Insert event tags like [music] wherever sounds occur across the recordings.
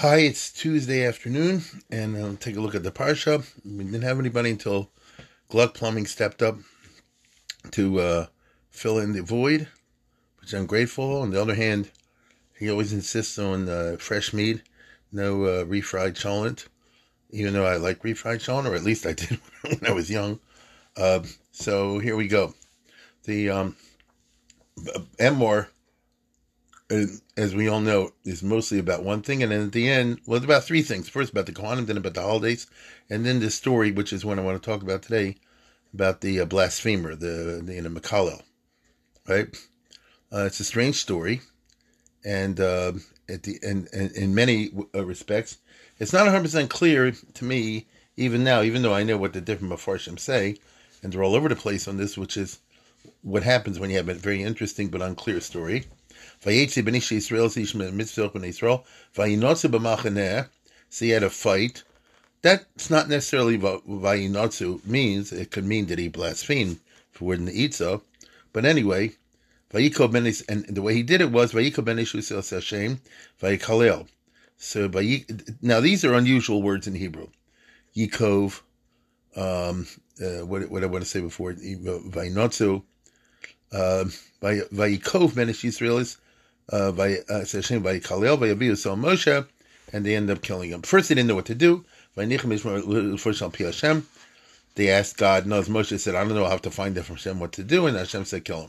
Hi, it's Tuesday afternoon, and I'll take a look at the parsha. We didn't have anybody until Gluck Plumbing stepped up to uh, fill in the void, which I'm grateful. On the other hand, he always insists on uh, fresh meat, no uh, refried cholent, even though I like refried cholent, or at least I did [laughs] when I was young. Uh, so here we go. The um, Emor as we all know, is mostly about one thing, and then at the end, well, it's about three things. First, about the Kohanim, then about the holidays, and then this story, which is what I want to talk about today, about the uh, blasphemer, the, the you know, right? Uh, it's a strange story, and uh, at the in, in, in many uh, respects, it's not 100% clear to me, even now, even though I know what the different Mepharshim say, and they're all over the place on this, which is what happens when you have a very interesting but unclear story Vayetzi ben Ish Yisrael Zishma Mitzvah ben Yisrael. Vayinotzu b'machaneh. So he had a fight. That's not necessarily what Vayinotzu means. It could mean that he blasphemed for word in the Itza. But anyway, Vayiko ben and the way he did it was Vayiko ben Ish Yisrael Hashem Vayikalel. So now these are unusual words in Hebrew. Yikov, um, uh, what, what I want to say before, Vayinotzu, uh, Vayikov ben Ish Yisrael is uh, by uh, by Kalel by Avihu so Moshe, and they end up killing him. First, they didn't know what to do. They asked God. No, Moshe said, "I don't know how to find out from Hashem what to do," and Hashem said, "Kill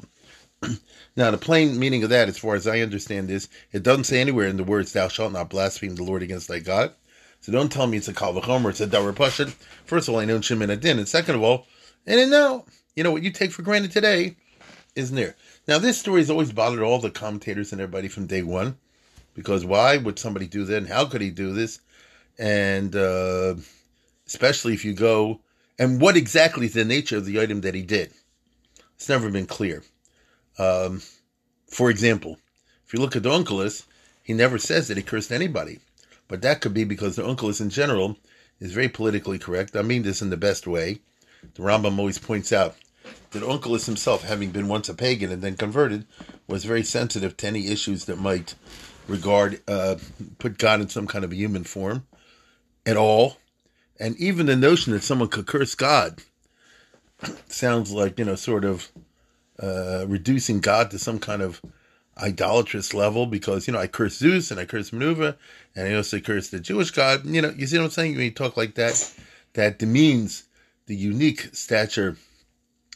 him." [clears throat] now, the plain meaning of that, as far as I understand, is it doesn't say anywhere in the words "Thou shalt not blaspheme the Lord against thy God." So don't tell me it's a kal or it's a davar pashut. First of all, I know Shimon Adin, and second of all, and now you know what you take for granted today isn't there. Now, this story has always bothered all the commentators and everybody from day one, because why would somebody do that, and how could he do this, and uh, especially if you go and what exactly is the nature of the item that he did? It's never been clear. Um, for example, if you look at the Onkelos, he never says that he cursed anybody, but that could be because the Onkelos in general is very politically correct. I mean this in the best way. The Rambam always points out that Onkelos himself, having been once a pagan and then converted, was very sensitive to any issues that might regard uh, put God in some kind of a human form at all. And even the notion that someone could curse God [clears throat] sounds like, you know, sort of uh, reducing God to some kind of idolatrous level because, you know, I curse Zeus and I curse Manuva and I also curse the Jewish God. You know, you see what I'm saying? When you talk like that, that demeans the unique stature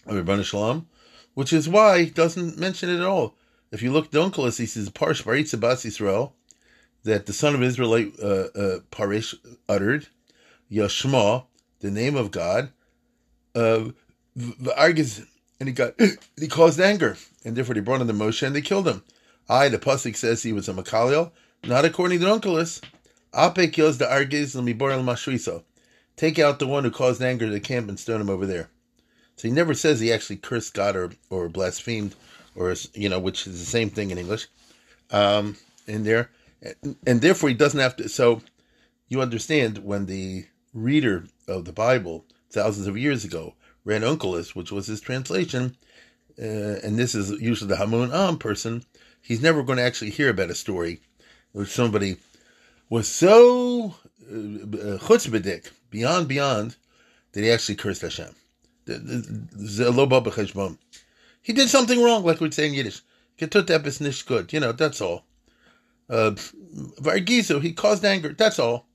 Rabban Shalom, which is why he doesn't mention it at all. If you look Donkelos, he says Parsh Baritza Bas Yisrael, that the son of Israel uh, uh, Parish uttered, Yashma, the name of God, uh, argues, and he got [clears throat] he caused anger, and therefore they brought him to Moshe and they killed him. I, the pasuk says he was a Makalil, not according to Donkelos. Apek yos the argiz. Take out the one who caused anger to the camp and stone him over there. So he never says he actually cursed God or, or blasphemed, or you know, which is the same thing in English. Um, in there, and, and therefore he doesn't have to. So you understand when the reader of the Bible thousands of years ago read Onkelos, which was his translation, uh, and this is usually the Hamun Am person, he's never going to actually hear about a story where somebody was so uh, uh chutzpahdik, beyond beyond, that he actually cursed Hashem. He did something wrong, like we'd say in Yiddish. Getut epis nish good. You know, that's all. Uh, he caused anger. That's all.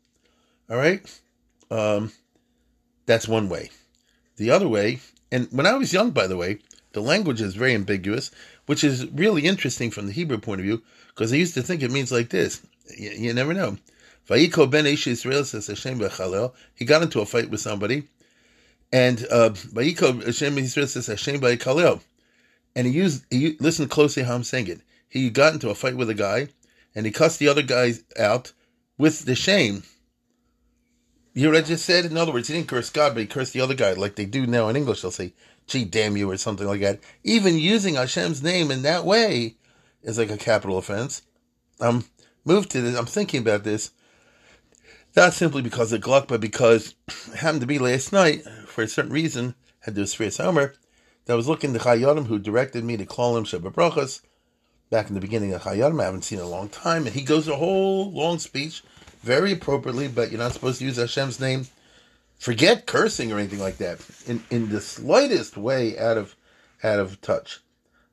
All right? Um, that's one way. The other way, and when I was young, by the way, the language is very ambiguous, which is really interesting from the Hebrew point of view, because I used to think it means like this. You, you never know. Vayiko ben Israel says He got into a fight with somebody, and uh, Hashem Yisrael says. And he used, he listened closely how I'm saying it. He got into a fight with a guy, and he cussed the other guys out with the shame. You know what I just said? In other words, he didn't curse God, but he cursed the other guy, like they do now in English. They'll say, gee, damn you, or something like that. Even using Hashem's name in that way is like a capital offense. I'm moved to this, I'm thinking about this, not simply because of Gluck, but because it happened to be last night, for a certain reason, had to do Sfir Homer, that was looking to Chayei Adam, who directed me to call him Shabbat back in the beginning of Chayei Adam. I haven't seen in a long time, and he goes a whole long speech, very appropriately, but you're not supposed to use Hashem's name forget cursing or anything like that in in the slightest way out of out of touch.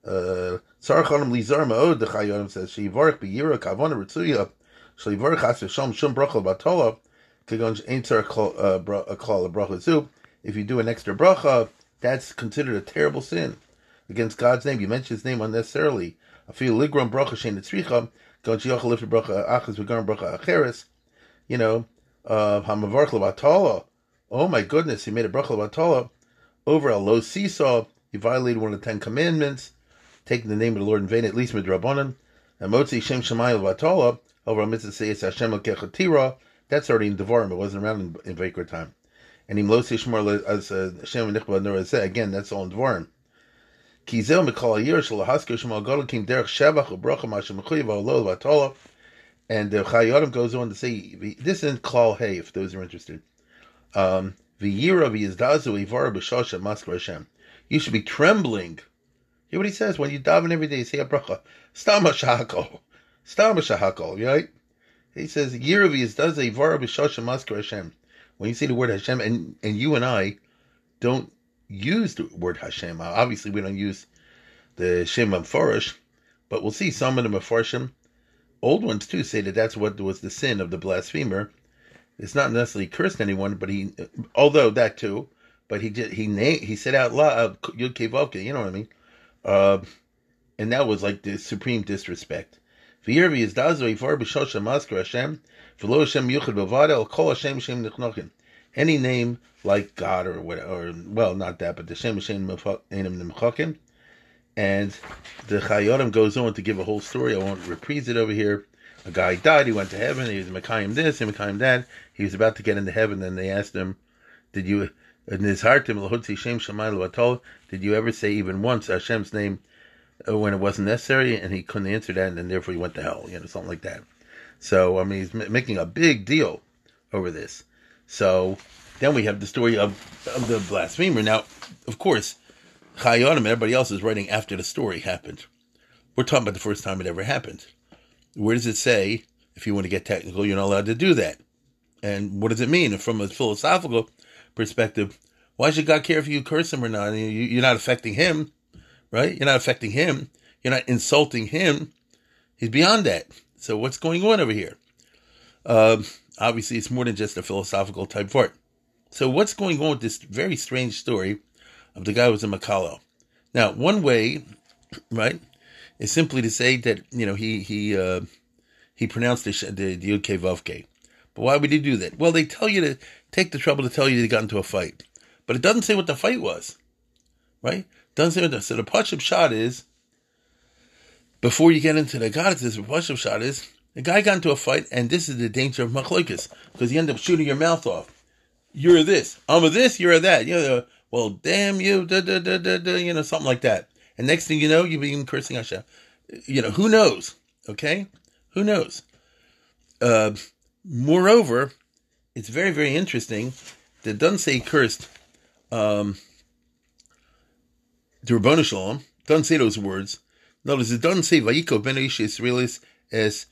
Uh, Ma'od the Chayei Adam says Shivarch B'Yira Kavona Ritzuya Shlivarch Has Shom Shum Bracha Batola Kagon Tzar uh, a Klal Bracha Zu. If you do an extra bracha, that's considered a terrible sin against God's name. You mention His name unnecessarily. I feel Ligram Bracha Shein Tzricha Gon Shiachal Lift Bracha Achas V'Garam Bracha Acheres. You know, uh, Hamavarch Batola Oh my goodness, he made a bracha batala over a low seesaw. He violated one of the Ten Commandments, taking the name of the Lord in vain, at least midrabanan. And motzi shem shemayel batala over a mitzvah says Hashem kechatira. That's already in Devarim. It wasn't around in, in Vayikra time. And him lo shmor as uh, Hashem nichba nor Again, that's all in Devarim. Kizel mikol ayir shel hasker shemal gadol kim derech shavach ubracha mashem mechuyev alo batala. And the Chayyim goes on to say this is in Klal Hay, if those are interested. Um, you should be trembling. Hear what he says when you daven every day. Say a bracha. Stama shahakol. Stama shahakol. Right? He says Yiravi is does a vara b'shosha maskar Hashem. When you say the word Hashem, and and you and I don't use the word Hashem. Obviously, we don't use the Shem Forish, but we'll see some of the Mefarshim, old ones too, say that that's what was the sin of the blasphemer it's not necessarily cursed anyone, but he, although that too, but he did he he said out loud Yud Kevavke, you know what I mean? Uh, and that was like the supreme disrespect. V'yirvi is dazo ivar b'shosha Hashem v'lo Hashem yuchad b'vada kol Hashem shem nechnochin. Any name like God or whatever, or well, not that, but the Shem Hashem enim nemchakim. And the Chayei Adam goes on to give a whole story. I won't reprise it over here a guy died, he went to heaven, he was Mekayim this and Mekayim that. He was about to get into heaven, and they asked him, Did you, in his heart, did you ever say even once Hashem's name Uh, when it wasn't necessary? And he couldn't answer that, and therefore he went to hell, you know, something like that. So, I mean, he's making a big deal over this. So, then we have the story of, of the blasphemer. Now, of course, Chayei Adam and everybody else is writing after the story happened. We're talking about the first time it ever happened where does it say, if you want to get technical, you're not allowed to do that? And what does it mean? From a philosophical perspective, why should God care if you curse him or not? You're not affecting him, right? You're not affecting him. You're not insulting him. He's beyond that. So what's going on over here? Uh, obviously, it's more than just a philosophical type part. So what's going on with this very strange story of the guy who was in Makalo? Now, one way, right, is simply to say that you know he he uh, he pronounced the the, the Yud Vavke. But why would he do that? Well, they tell you to take the trouble to tell you they got into a fight, but it doesn't say what the fight was, right? Doesn't say what so the Pashup shot is. Before you get into the God, the Pashup shot is the guy got into a fight, and this is the danger of machlokas because you end up shooting your mouth off. You're this, I'm a this, you're a that. You know, well, damn you, da, da, da, da, da, you know, something like that. And next thing you know, you've been cursing Hashem. You know, who knows? Okay? Who knows? Uh, moreover, it's very, very interesting that doesn't say cursed um, the Rabbanu Shalom, doesn't say those words. Notice it doesn't say Vayiko ben Israelis as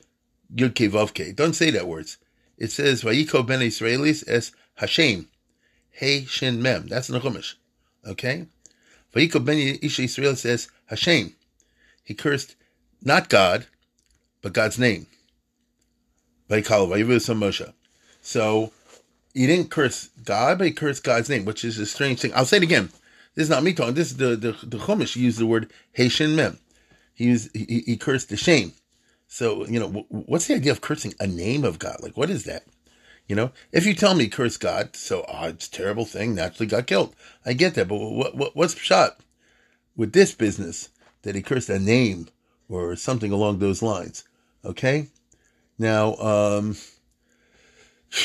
Yud Vavke. It doesn't say that words. It says Vayiko ben Israelis as Hashem. Hey Shin Mem. That's in the Chumash. Okay? Vayikol ben Ish Israel says Hashem. He cursed not God, but God's name. Vayikol Vayivu Moshe. So he didn't curse God, but he cursed God's name, which is a strange thing. I'll say it again. This is not me talking. This is the the, the Chumash used the word Hey Shin Mem. He used he, he cursed the shame. So you know what's the idea of cursing a name of God? Like what is that? You know, if you tell me curse God, so oh, it's terrible thing, naturally got killed. I get that, but what, what what's shot with this business that he cursed a name or something along those lines? Okay? Now, um, [sighs]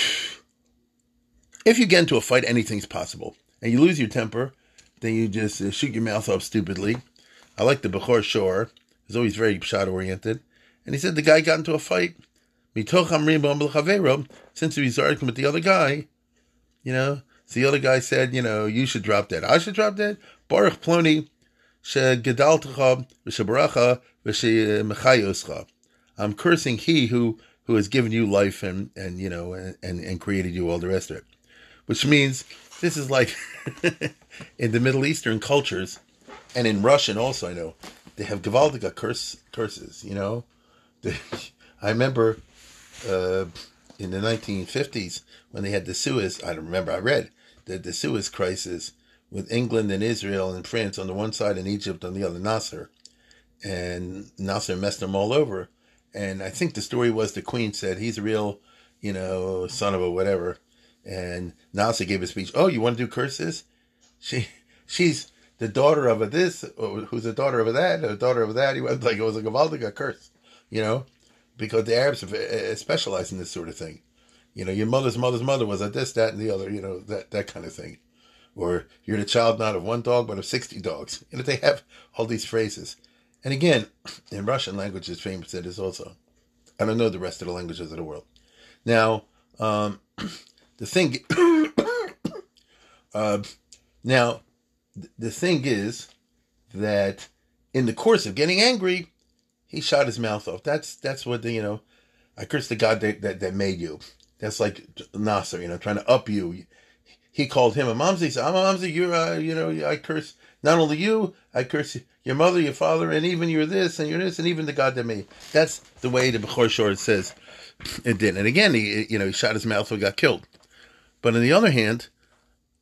if you get into a fight, anything's possible. And you lose your temper, then you just uh, shoot your mouth off stupidly. I like the Bechor Shor. He's always very shot oriented. And he said the guy got into a fight. Since he was arguing with the other guy, you know, so the other guy said, you know, you should drop dead. I should drop dead. Baruch Ploni, V'Shemechayoscha. I'm cursing he who who has given you life and and you know and and created you all the rest of it, which means this is like [laughs] in the Middle Eastern cultures, and in Russian also. I know they have Gewaldiga curse curses. You know, [laughs] I remember uh, in the 1950s when they had the Suez. I don't remember. I read that the Suez crisis with England and Israel and France on the one side and Egypt on the other, Nasser, and Nasser messed them all over and I think the story was the Queen said he's a real, you know, son of a whatever. And Nasser gave a speech. Oh, you want to do curses? She, she's the daughter of a this, who's the daughter of a that, a daughter of that. He went like it was a Gavaldiga curse, you know, because the Arabs uh, specialize in this sort of thing. You know, your mother's mother's mother was a this, that, and the other. You know, that that kind of thing. Or you're the child not of one dog but of sixty dogs. [laughs] You know, they have all these phrases. And again, [clears throat] in Russian language is famous that is also. I don't know the rest of the languages of the world. Now, um, [clears throat] the thing, [coughs] uh, now, the thing is that in the course of getting angry, he shot his mouth off. That's that's what the you know. I curse the God that, that, that made you. That's like Nasser, you know, trying to up you. He called him a mamzi. He said, "I'm a mamzi. You're, uh, you know, I curse not only you, I curse your mother, your father, and even you're this and you're this, and even the God that made. That's the way the Bechor Shor says it did. And again, he you know he shot his mouth and got killed. But on the other hand,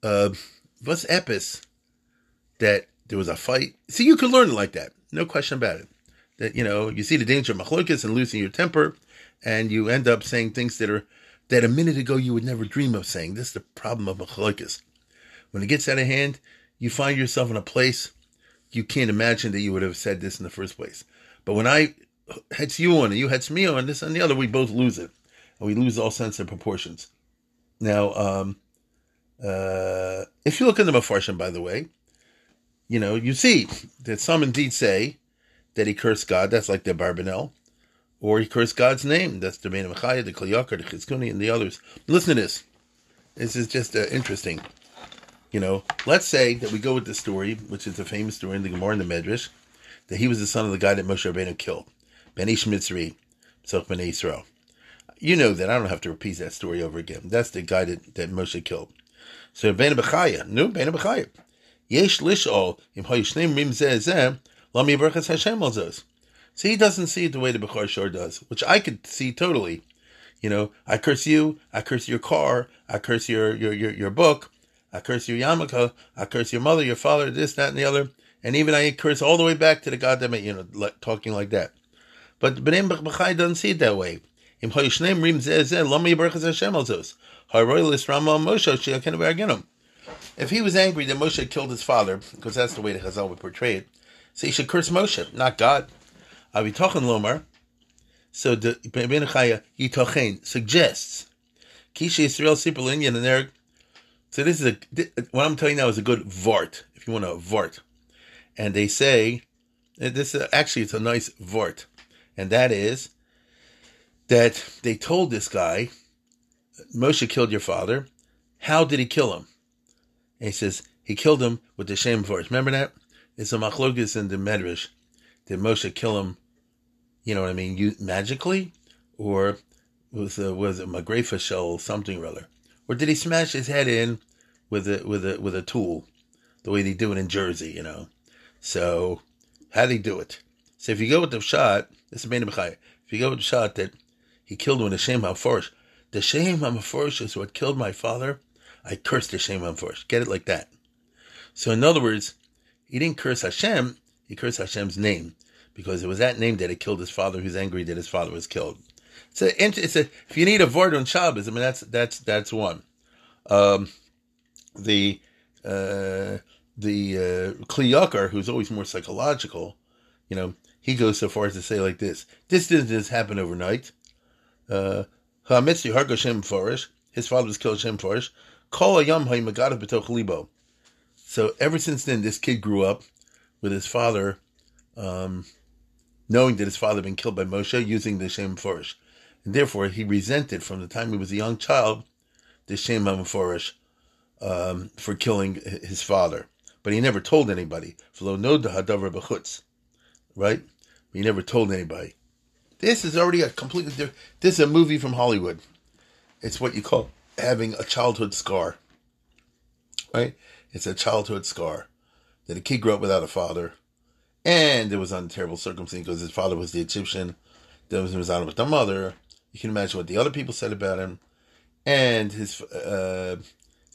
uh, was epis that there was a fight. See, you could learn it like that, no question about it. That you know you see the danger of machlokas and losing your temper, and you end up saying things that are that a minute ago you would never dream of saying. This is the problem of machlokas. When it gets out of hand, you find yourself in a place you can't imagine that you would have said this in the first place. But when I heads you on and you heads me on this and the other, we both lose it. And we lose all sense of proportions. Now, um, uh, if you look in the Mefarshim, by the way, you know, you see that some indeed say that he cursed God, that's like the Abarbanel, or he cursed God's name, that's the Bena Mechaya, the Kliyakar, the Chizkuni, and the others. Listen to this. This is just uh, interesting. You know, let's say that we go with the story, which is a famous story in the Gemara and the Medrash, that he was the son of the guy that Moshe Rabbeinu killed, Ben Ish Mitzri, Selch Ben Israel. You know that. I don't have to repeat that story over again. That's the guy that, that Moshe killed. So Ben Bechaya, no Ben Bechaya. Yesh lishol im hayishnim rim zeh lam yibrachas Hashem alzos. So he doesn't see it the way the Bechor Shor does, which I could see totally. You know, I curse you, I curse your car, I curse your your your, your book, I curse your Yamaka, I curse your mother, your father, this, that, and the other. And even I curse all the way back to the God that made, you know, talking like that. But B'nai B'chai doesn't see it that way. Im ha'yishneim rim zeh lama yibarchas Hashem al. If he was angry that Moshe killed his father, because that's the way the Chazal would portray it, so he should curse Moshe, not God. Avitochen lomar. So the Ben Chaya Yitochen suggests Kishi Yisrael Sipul Inyan and there so this is a what I'm telling you now is a good vart. If you want a vart, and they say eh, this is, actually it's a nice vart, and that is that they told this guy, Moshe killed your father. How did he kill him? And he says he killed him with the shame voice. Remember that? It's a machlokis in the medrash. Did Moshe kill him? You know what I mean? You magically, or was a, was a magrefa shell something or other? or did he smash his head in with a with a with a tool, the way they do it in Jersey, you know? So how did he do it? So if you go with the shot, this is If you go with the shot that he killed him with the Shem HaForsh, the Shem HaForsh is what killed my father. I cursed the Shem HaForsh. Get it like that. So in other words, he didn't curse Hashem, he cursed Hashem's name because it was that name that had killed his father, who's angry that his father was killed. It's a, it's a, if you need a word on Shabbos, I mean, that's, that's, that's one. Um, the, uh, the, uh, Kli Yakar, who's always more psychological, you know, he goes so far as to say like this: This didn't just happen overnight. Uh, Ha'amitzi hargo Shem Farish. His father was killed Shem Farish. Kol ayam ha'imagadav b'toch. So ever since then, this kid grew up with his father, um, knowing that his father had been killed by Moshe using the Shem Farish. And therefore, he resented from the time he was a young child the Shem HaMeforish um, for killing his father. But he never told anybody. Right? He never told anybody. This is already a completely different. This is a movie from Hollywood. It's what you call having a childhood scar. Right? It's a childhood scar that a kid grew up without a father, and it was under terrible circumstances because his father was the Egyptian, then was, was out with the mother. You can imagine what the other people said about him, and his uh,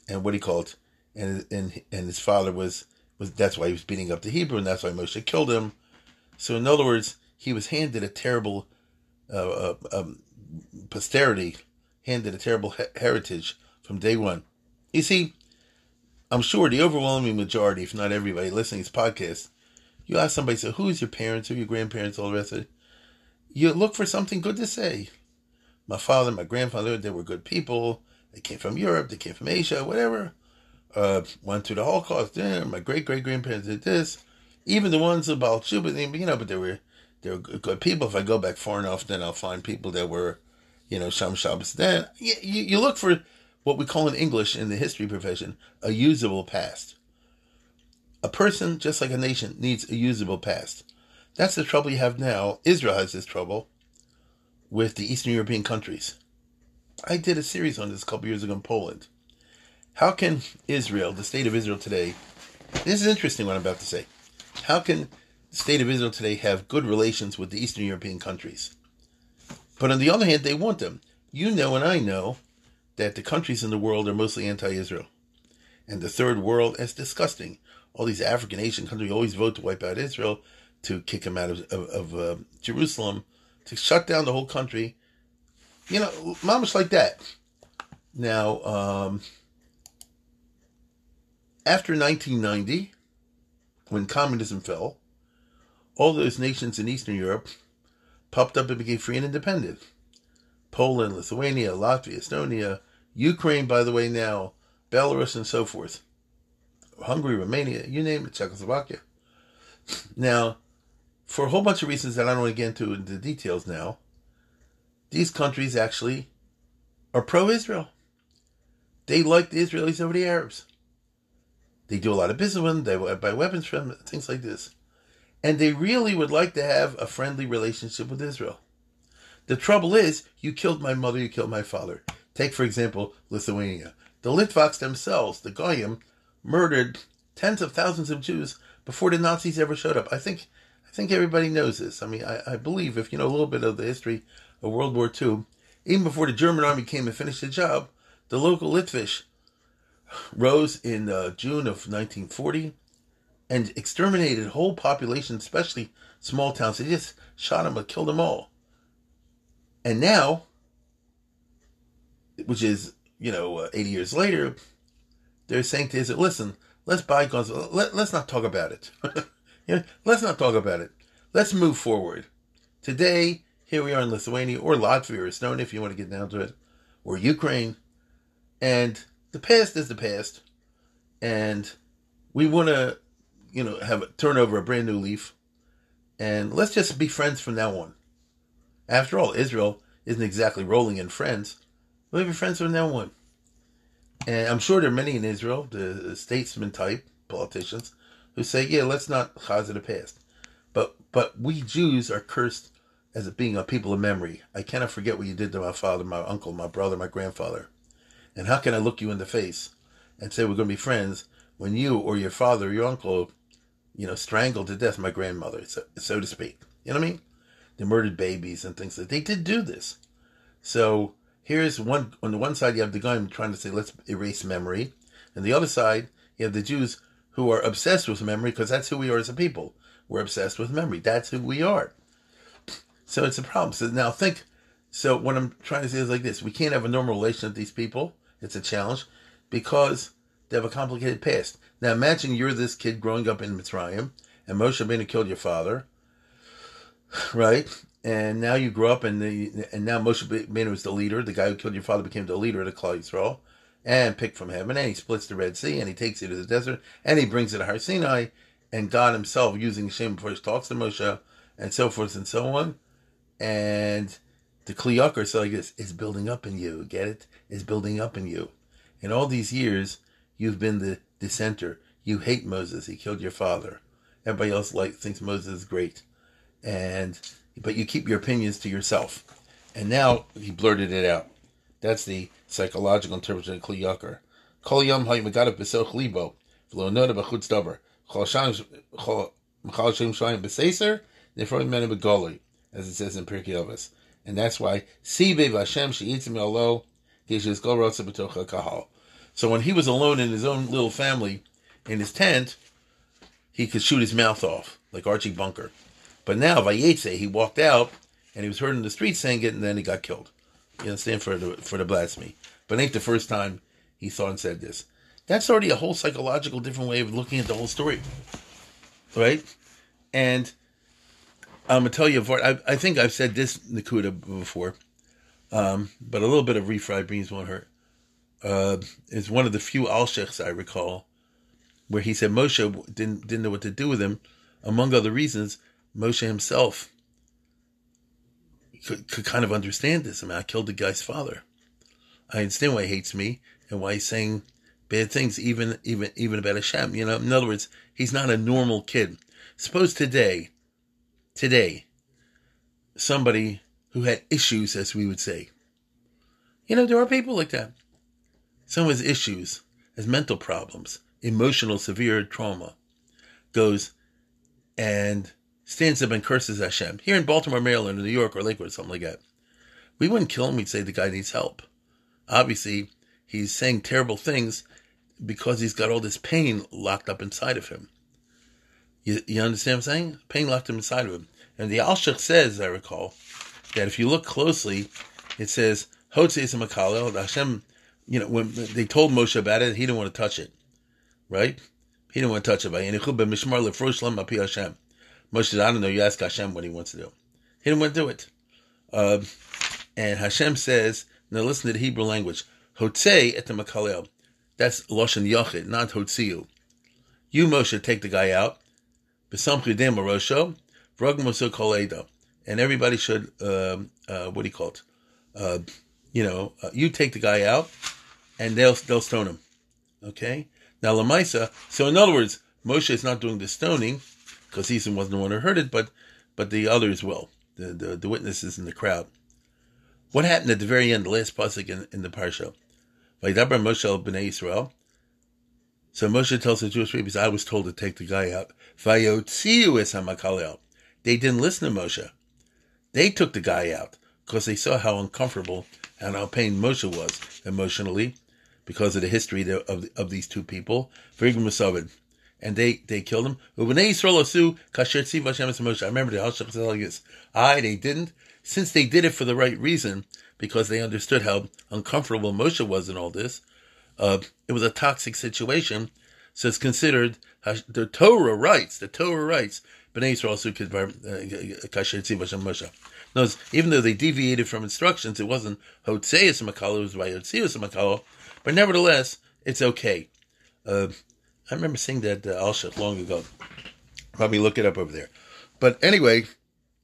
and what he called, and and and his father was was that's why he was beating up the Hebrew, and that's why Moshe killed him. So in other words, he was handed a terrible uh, uh, um, posterity, handed a terrible heritage from day one. You see, I'm sure the overwhelming majority, if not everybody listening to this podcast, you ask somebody, so who's your parents, who your grandparents, all the rest of it, you look for something good to say. My father, my grandfather, they were good people. They came from Europe, they came from Asia, whatever. Uh, went through the Holocaust. Yeah, my great great grandparents did this. Even the ones about but you know, but they were they were good people. If I go back far enough, then I'll find people that were, you know, Sham Shabbos. Then you, you look for what we call in English in the history profession a usable past. A person, just like a nation, needs a usable past. That's the trouble you have now. Israel has this trouble with the Eastern European countries. I did a series on this a couple years ago in Poland. How can Israel, the state of Israel today, this is interesting what I'm about to say. How can the state of Israel today have good relations with the Eastern European countries? But on the other hand, they want them. You know, and I know that the countries in the world are mostly anti-Israel, and the third world is disgusting. All these African Asian countries always vote to wipe out Israel, to kick them out of, of, of uh, Jerusalem, to shut down the whole country. You know, mamish like that. Now, um, after 1990, when communism fell, all those nations in Eastern Europe popped up and became free and independent. Poland, Lithuania, Latvia, Estonia, Ukraine, by the way, now, Belarus, and so forth. Hungary, Romania, you name it, Czechoslovakia. Now, for a whole bunch of reasons that I don't want to get into the details now, these countries actually are pro Israel. They like the Israelis over the Arabs. They do a lot of business with them, they buy weapons from them, things like this. And they really would like to have a friendly relationship with Israel. The trouble is, you killed my mother, you killed my father. Take, for example, Lithuania. The Litvaks themselves, the Goyim, murdered tens of thousands of Jews before the Nazis ever showed up. I think I think everybody knows this. I mean, I, I believe if you know a little bit of the history of World War II, even before the German army came and finished the job, the local Litvish rose in uh, June of 1940 and exterminated whole populations, especially small towns. They just shot them and killed them all. And now, which is, you know, uh, 80 years later, they're saying to Israel, listen, let's bygones, let, let's not talk about it. [laughs] you know, let's not talk about it. Let's move forward. Today, here we are in Lithuania or Latvia or Estonia, if you want to get down to it, or Ukraine. And the past is the past. And we want to, you know, have a, turn over a brand new leaf. And let's just be friends from now on. After all, Israel isn't exactly rolling in friends. We'll be friends from now on. And I'm sure there are many in Israel, the statesman type politicians, who say, yeah, let's not chazir the past. But but we Jews are cursed as being a people of memory. I cannot forget what you did to my father, my uncle, my brother, my grandfather. And how can I look you in the face and say we're going to be friends when you or your father or your uncle, you know, strangled to death my grandmother, so, so to speak? You know what I mean? They murdered babies and things like They did do this. So here's one on the one side you have the guy trying to say let's erase memory, and the other side you have the Jews who are obsessed with memory because that's who we are as a people. We're obsessed with memory. That's who we are. So it's a problem. So now think. So what I'm trying to say is like this: we can't have a normal relation with these people. It's a challenge because they have a complicated past. Now imagine you're this kid growing up in Mitzrayim, and Moshe Rabbeinu killed your father, right? And now you grow up, and the, and now Moshe Rabbeinu was the leader. The guy who killed your father became the leader of the Klal Yisrael, and picked from heaven. And he splits the Red Sea, and he takes you to the desert, and he brings you to Har Sinai. And God Himself, using Shem, first talks to Moshe, and so forth and so on. And the Kli Yakar, so like this, is building up in you. Get it? Is building up in you. In all these years, you've been the dissenter. You hate Moses. He killed your father. Everybody else like thinks Moses is great, and but you keep your opinions to yourself. And now he blurted it out. That's the psychological interpretation of Kli Yakar. Kol yom hayimagadav besoch libo v'lo noda b'chutz davar chol shem shayim b'seiser nefroim menu b'goloi as it says in Pirkei Avos. And that's why Sibe Vashem She'itzim Alo Geshes Go Rotsa B'tocha Kahal. So when he was alone in his own little family in his tent, he could shoot his mouth off like Archie Bunker. But now Vayetze, he walked out and he was heard in the street saying it, and then he got killed. You understand for the for the blasphemy. But ain't the first time he thought and said this. That's already a whole psychological different way of looking at the whole story, right? And I'm gonna tell you, I, I think I've said this Nakuda before, um, but a little bit of refried beans won't hurt. Uh, is one of the few alshechs I recall where he said Moshe didn't didn't know what to do with him. Among other reasons, Moshe himself could, could kind of understand this. I mean, I killed the guy's father. I understand why he hates me and why he's saying bad things, even even even about Hashem. You know, in other words, he's not a normal kid. Suppose today today somebody who had issues, as we would say. You know, there are people like that. Someone has issues, has mental problems, emotional, severe trauma, goes and stands up and curses Hashem. Here in Baltimore, Maryland, or New York, or Lakewood, or something like that. We wouldn't kill him, we'd say the guy needs help. Obviously, he's saying terrible things because he's got all this pain locked up inside of him. You, you understand what I'm saying? Pain locked up inside of him. And the Alshach says, I recall, that if you look closely, it says, Hotze Makalel, Hashem, you know, when they told Moshe about it, he didn't want to touch it. Right? He didn't want to touch it. Moshe said, I don't know, you ask Hashem what he wants to do. He didn't want to do it. Uh, and Hashem says, now listen to the Hebrew language, Hotze et. That's Loshen Yochid, not Hotziu. You, Moshe, take the guy out, and everybody should, um, uh, what do you call it? Uh, you know, uh, you take the guy out, and they'll they'll stone him. Okay. Now Lamaisa. So in other words, Moshe is not doing the stoning because he wasn't the one who heard it, but but the others will, the the, the witnesses in the crowd. What happened at the very end, the last pasuk in, in the parsha? Vaydaber Moshe b'nei Israel. So Moshe tells the Jewish people, I was told to take the guy out. Vayotziu es hamakalel. They didn't listen to Moshe. They took the guy out because they saw how uncomfortable and how pain Moshe was emotionally because of the history of, of these two people. And they, they killed him. I remember the this. I, they didn't. Since they did it for the right reason, because they understood how uncomfortable Moshe was in all this, uh, it was a toxic situation. So it's considered the Torah writes, the Torah writes, Bnei Yisrael Moshe. Notice, even though they deviated from instructions, it wasn't Hotzeus Makalo, it was Vayotzeus Makalo, but nevertheless, it's okay. Uh, I remember seeing that uh, long ago. Probably look it up over there. But anyway,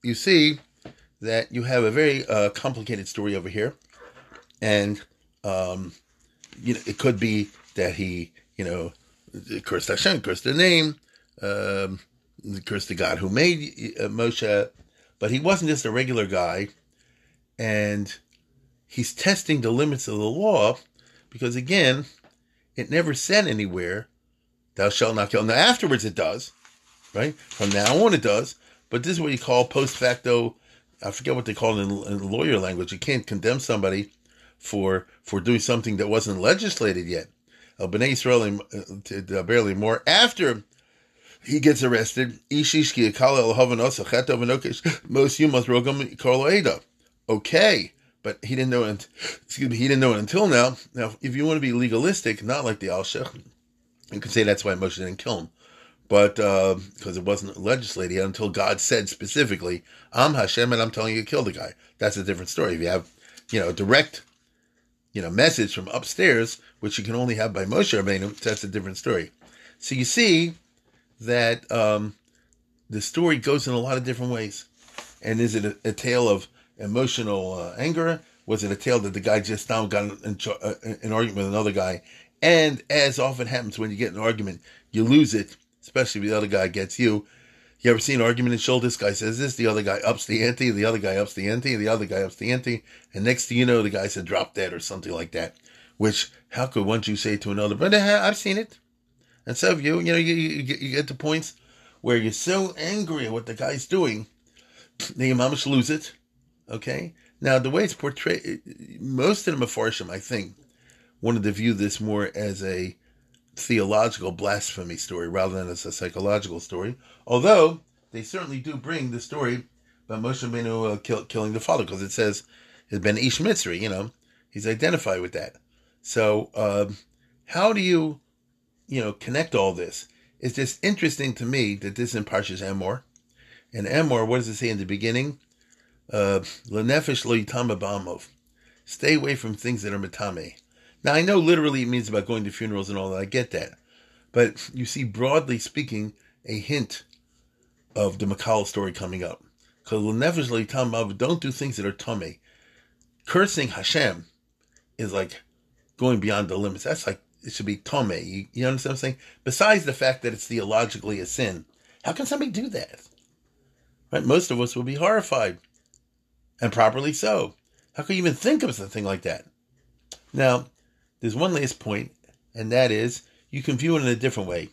you see that you have a very uh, complicated story over here, and um, you know it could be that he, you know, cursed Hashem, cursed the name, um, cursed the God who made uh, Moshe, but he wasn't just a regular guy, and he's testing the limits of the law because again, it never said anywhere, "Thou shalt not kill." Now afterwards, it does, right? From now on, it does. But this is what you call post facto. I forget what they call it in, in lawyer language. You can't condemn somebody for for doing something that wasn't legislated yet. Uh, Bnei Israel uh, barely more after he gets arrested. Okay, but he didn't know it. Excuse me, he didn't know it until now. Now, if you want to be legalistic, not like the Alshech, you can say that's why Moshe didn't kill him. but because uh, it wasn't legislated until God said specifically, "I'm Hashem and I'm telling you to kill the guy." That's a different story. If you have, you know, direct, you know, message from upstairs, which you can only have by Moshe Rabbeinu, that's a different story. So you see that um, the story goes in a lot of different ways. And is it a, a tale of emotional uh, anger? Was it a tale that the guy just now got in, uh, an argument with another guy? And as often happens when you get an argument, you lose it, especially if the other guy gets you. You ever seen an argument in show? This guy says this, the other guy ups the ante, the other guy ups the ante, the other guy ups the ante, and next thing you know, the guy said drop that or something like that. Which, how could one Jew say to another? But uh, I've seen it. And so of you, you know, you, you, you get to points where you're so angry at what the guy's doing, then you mamish lose it. Okay? Now, the way it's portrayed, most of the Mepharshim, I think, wanted to view this more as a theological blasphemy story rather than as a psychological story. Although they certainly do bring the story about Moshe Benu uh, kill, killing the father because it says it's been Ish Mitzri, you know, he's identified with that. So, uh, how do you, you know, connect all this? It's just interesting to me that this is in Parshas Emor. And Emor, what does it say in the beginning? Uh, Lenefesh lo yitama Stay away from things that are metame. Now, I know literally it means about going to funerals and all that. I get that. But you see, broadly speaking, a hint of the Makal story coming up. Because don't do things that are tame. Cursing Hashem is like going beyond the limits. That's like, it should be tome. You, you understand what I'm saying? Besides the fact that it's theologically a sin, how can somebody do that? Right? Most of us will be horrified. And properly so. How could you even think of something like that? Now, there's one last point, and that is you can view it in a different way.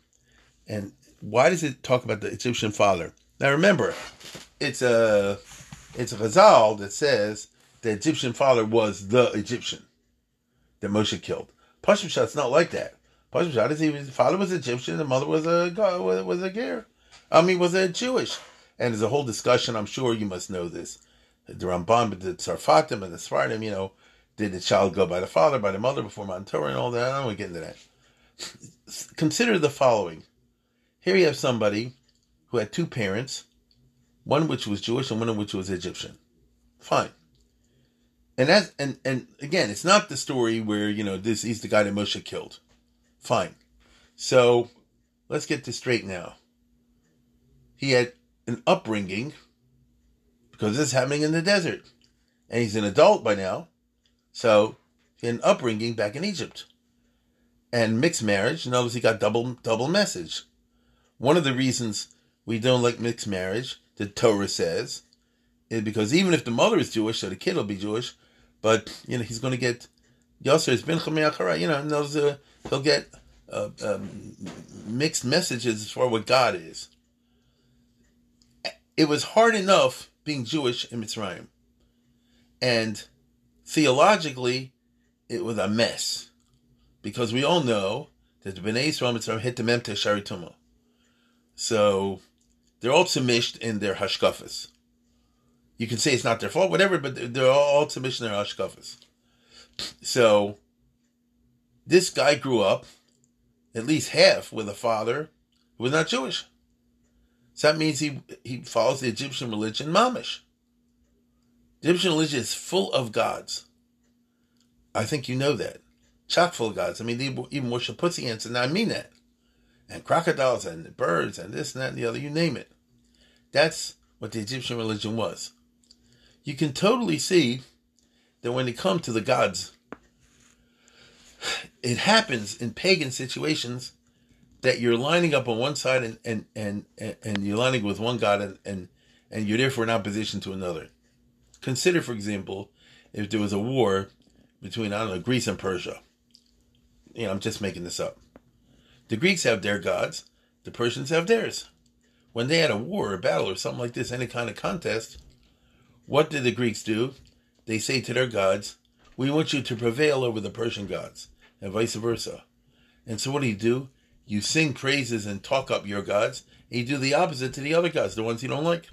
And why does it talk about the Egyptian father? Now remember, it's a it's a Chazal that says the Egyptian father was the Egyptian that Moshe killed. Pashim not like that. Pashim is his father was Egyptian, the mother was a was a Ger. I mean, was a Jewish. And there's a whole discussion. I'm sure you must know this. The Ramban, the Tzarfatim, and the Sfardim. You know, did the child go by the father, by the mother before Mount Torah and all that? I don't want to get into that. Consider the following. Here you have somebody who had two parents, one which was Jewish and one which was Egyptian. Fine. And that and and again, it's not the story where, you know, this he's the guy that Moshe killed. Fine. So let's get this straight now. He had an upbringing because this is happening in the desert. And he's an adult by now. So, in upbringing back in Egypt. And mixed marriage, notice he got double double message. One of the reasons we don't like mixed marriage, the Torah says, is because even if the mother is Jewish, so the kid will be Jewish, but you know he's going to get Yasser is bin you know, knows uh, he'll get uh, um, mixed messages for what God is. It was hard enough being Jewish in Mitzrayim, and theologically, it was a mess. Because we all know that the Bnei Yisrael hit the Memte Sharituma. So they're all submished in their hashkafas. You can say it's not their fault, whatever, but they're all submission in their hashkafas. So this guy grew up at least half with a father who was not Jewish. So that means he he follows the Egyptian religion, Mamish. The Egyptian religion is full of gods. I think you know that. Chock full of gods. I mean, they even worship pussy ants, and I mean that. And crocodiles and birds and this and that and the other, you name it. That's what the Egyptian religion was. You can totally see that when it comes to the gods, it happens in pagan situations that you're lining up on one side and and and, and you're lining with one god and, and and you're therefore in opposition to another. Consider, for example, if there was a war between, I don't know, Greece and Persia. You know, I'm just making this up. The Greeks have their gods, the Persians have theirs. When they had a war, a battle, or something like this, any kind of contest, what did the Greeks do? They say to their gods, We want you to prevail over the Persian gods, and vice versa. And so what do you do? You sing praises and talk up your gods, and you do the opposite to the other gods, the ones you don't like.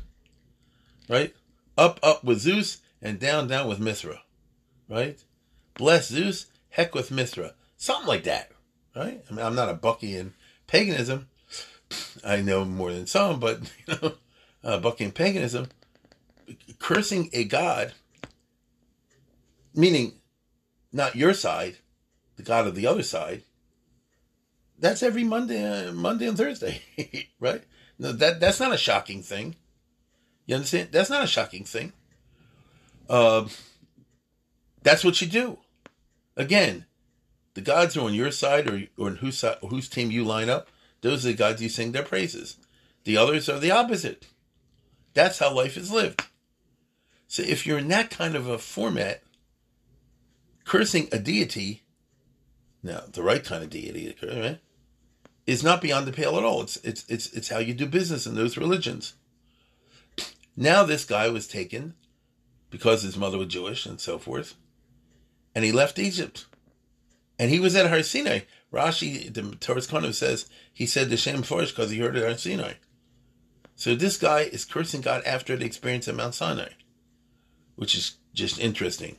Right? Up, up with Zeus, and down, down with Mithra. Right? Bless Zeus, heck with Mithra. Something like that. Right? I mean, I'm not a bucky in paganism, I know more than some, but [laughs] you know, uh, bucking paganism, cursing a god, meaning not your side, the god of the other side. That's every Monday, uh, Monday and Thursday, [laughs] right? No, that that's not a shocking thing. You understand? That's not a shocking thing. Uh, that's what you do. Again, the gods are on your side or, or on whose, side, whose team you line up. Those are the gods you sing their praises. The others are the opposite. That's how life is lived. So if you're in that kind of a format, cursing a deity, now the right kind of deity, right, is not beyond the pale at all. It's it's it's it's how you do business in those religions. Now this guy was taken because his mother was Jewish and so forth, and he left Egypt, and he was at Har Sinai. Rashi, the Toras Kohanim says he said the Shem first because he heard it at Har Sinai. So this guy is cursing God after the experience at Mount Sinai, which is just interesting.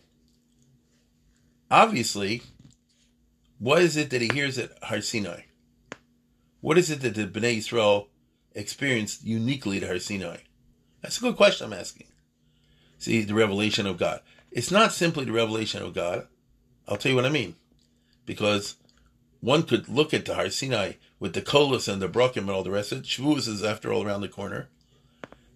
Obviously, what is it that he hears at Har Sinai? What is it that the Bnei Israel experienced uniquely at Har Sinai? That's a good question I'm asking. See, the revelation of God. It's not simply the revelation of God. I'll tell you what I mean. Because one could look at the Har Sinai with the Kolos and the Brokim and all the rest of it. Shavuos is after all around the corner.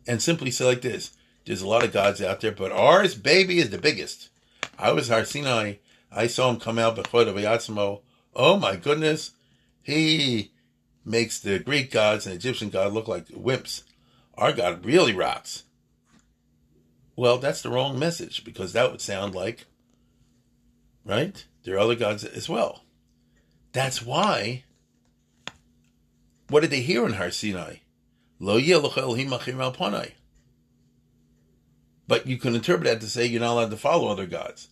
And simply say like this. There's a lot of gods out there, but ours, baby, is the biggest. I was Har Sinai. I saw him come out before the Vayatzmo. Oh my goodness. He makes the Greek gods and Egyptian god look like wimps. Our God really rocks. Well, that's the wrong message because that would sound like, right? There are other gods as well. That's why. What did they hear in Har Sinai? Lo. But you can interpret that to say you're not allowed to follow other gods.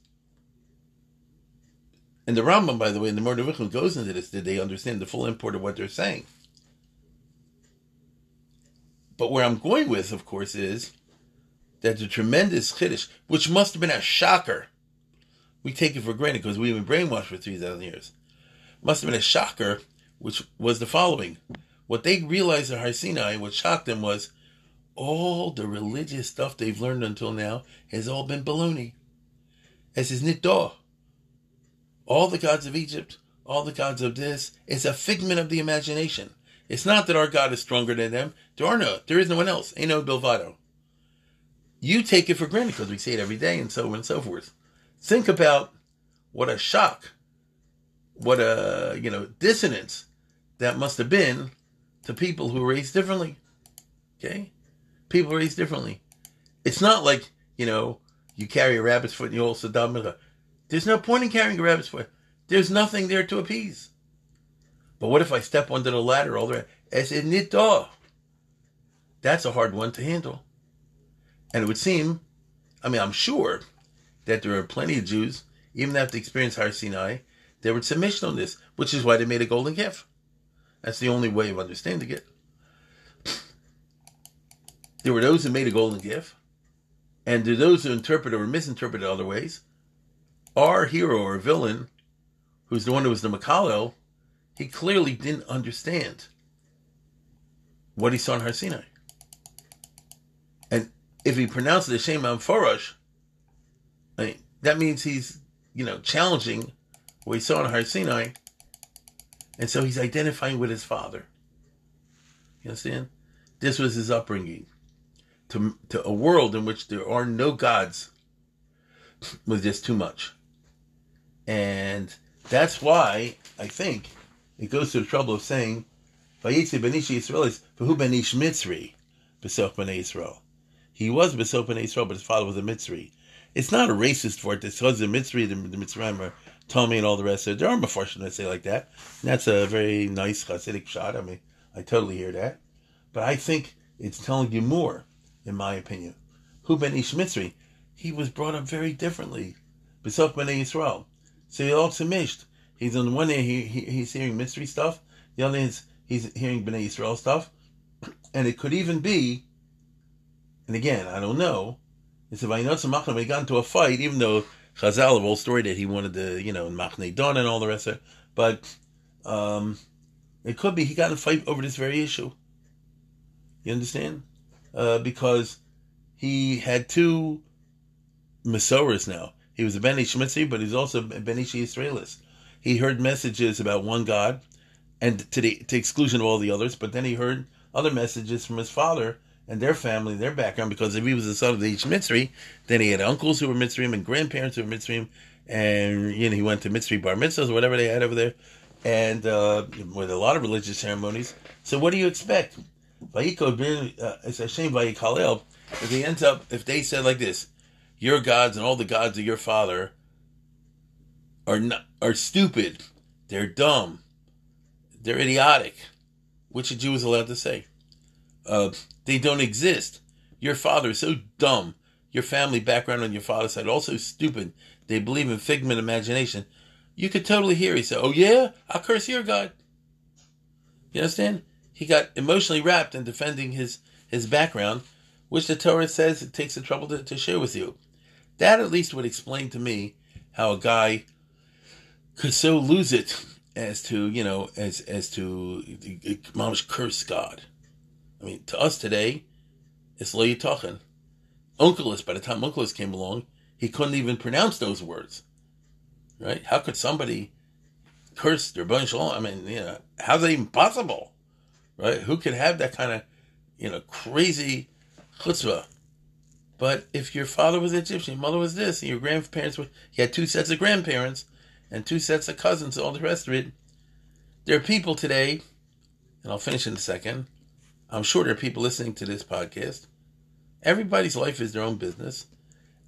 And the Rambam, by the way, in the Moreh goes into this. Did they understand the full import of what they're saying? But where I'm going with, of course, is that the tremendous chiddush, which must have been a shocker, we take it for granted because we've been brainwashed for 3,000 years, must have been a shocker, which was the following. What they realized at Har Sinai, what shocked them was all the religious stuff they've learned until now has all been baloney. As is nitdah. All the gods of Egypt, all the gods of this, it's a figment of the imagination. It's not that our God is stronger than them. There are no, there is no one else. Ein od Milvado. You take it for granted because we say it every day and so on and so forth. Think about what a shock, what a, you know, dissonance that must have been to people who were raised differently. Okay? People raised differently. It's not like, you know, you carry a rabbit's foot and you also dumb There's no point in carrying a rabbit's foot. There's nothing there to appease. But what if I step onto the ladder all the way? As in nitah. That's a hard one to handle. And it would seem, I mean, I'm sure that there are plenty of Jews, even after experience Har Sinai, they were submission on this, which is why they made a golden calf. That's the only way of understanding it. There were those who made a golden calf, and there are those who interpreted or misinterpreted other ways. Our hero or villain, who's the one who was the Makalel, he clearly didn't understand what he saw in Har Sinai. And if he pronounced the Shem Forosh, I mean, that means he's, you know, challenging what he saw in Har Sinai. And so he's identifying with his father. You understand? This was his upbringing. To, to a world in which there are no gods was just too much. And that's why I think it goes to the trouble of saying, Vayitzi Benishi Yisraelis, Vahu Benish Mitzri, Besoch Bnei Yisrael. He was Besoch Bnei Yisrael, but his father was a Mitzri. It's not a racist for it. This was the Mitzri, the, the Mitzrayim are Tommy and all the rest of. There are Mefarshim that say like that. And that's a very nice Hasidic shot. I mean, I totally hear that. But I think it's telling you more, in my opinion. Hu Ben Ish Mitzri, he was brought up very differently. Besoch Bnei Yisrael. So he also missed. He's on one hand he, he, he's hearing Mitzri stuff, the other hand he's hearing Bnei Israel stuff, and it could even be, and again I don't know, it's if Vaynotza he got into a fight, even though Chazal, the whole story that he wanted to, you know, Machne Dan and all the rest of it, but um, It could be he got in a fight over this very issue. You understand? Uh, because he had two Masoras now. He was a Ben Ish Mitzri, but he's also a Ben Ish Israelis. He heard messages about one God, and to the to exclusion of all the others. But then he heard other messages from his father and their family, their background. Because if he was the son of the Mitzri, then he had uncles who were Mitzrim and grandparents who were Mitzrim, and you know he went to Mitzri bar mitzvahs or whatever they had over there, and uh, with a lot of religious ceremonies. So what do you expect? Vayiko uh, es HaShem Vayikalel. If he ends up, if they said like this, your gods and all the gods of your father are not, are stupid, they're dumb, they're idiotic. Which a Jew is allowed to say? Uh, they don't exist. Your father is so dumb. Your family background on your father's side also stupid. They believe in figment imagination. You could totally hear. He said, "Oh yeah, I'll curse your God." You understand? He got emotionally wrapped in defending his his background, which the Torah says it takes the trouble to, to share with you. That at least would explain to me how a guy could so lose it as to, you know, as as to mamish curse God. I mean, to us today, it's lo yitachin. Onkelos, by the time Onkelos came along, he couldn't even pronounce those words. Right? How could somebody curse their bunch? I mean, you know, how's that even possible? Right? Who could have that kind of, you know, crazy chutzpah? But if your father was Egyptian, your mother was this, and your grandparents were, you had two sets of grandparents and two sets of cousins, all the rest of it. There are people today, and I'll finish in a second. I'm sure there are people listening to this podcast. Everybody's life is their own business,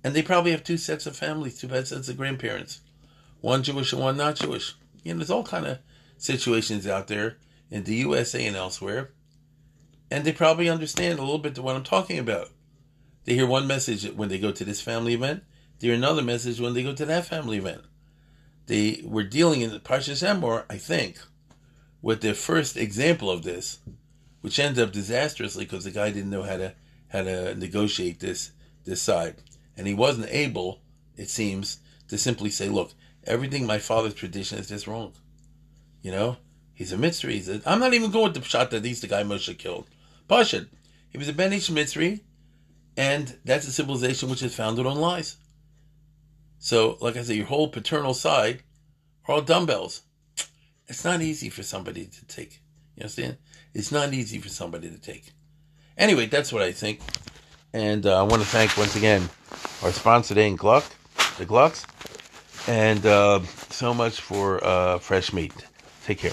and they probably have two sets of families, two sets of grandparents, one Jewish and one not Jewish. You know, there's all kind of situations out there in the USA and elsewhere, and they probably understand a little bit to what I'm talking about. They hear one message when they go to this family event. They hear another message when they go to that family event. They were dealing in the Parshas Emor, I think, with their first example of this, which ended up disastrously because the guy didn't know how to how to negotiate this this side, and he wasn't able, it seems, to simply say, "Look, everything my father's tradition is just wrong." You know, he's a mitzri. He's a, I'm not even going with the shot that he's the guy Moshe killed. Pashut, he was a Ben Ish. And that's a civilization which is founded on lies. So, like I said, your whole paternal side are all dumbbells. It's not easy for somebody to take. You understand? It's not easy for somebody to take. Anyway, that's what I think. And uh, I want to thank once again our sponsor today, Gluck, the Glucks, and uh, so much for uh, fresh meat. Take care.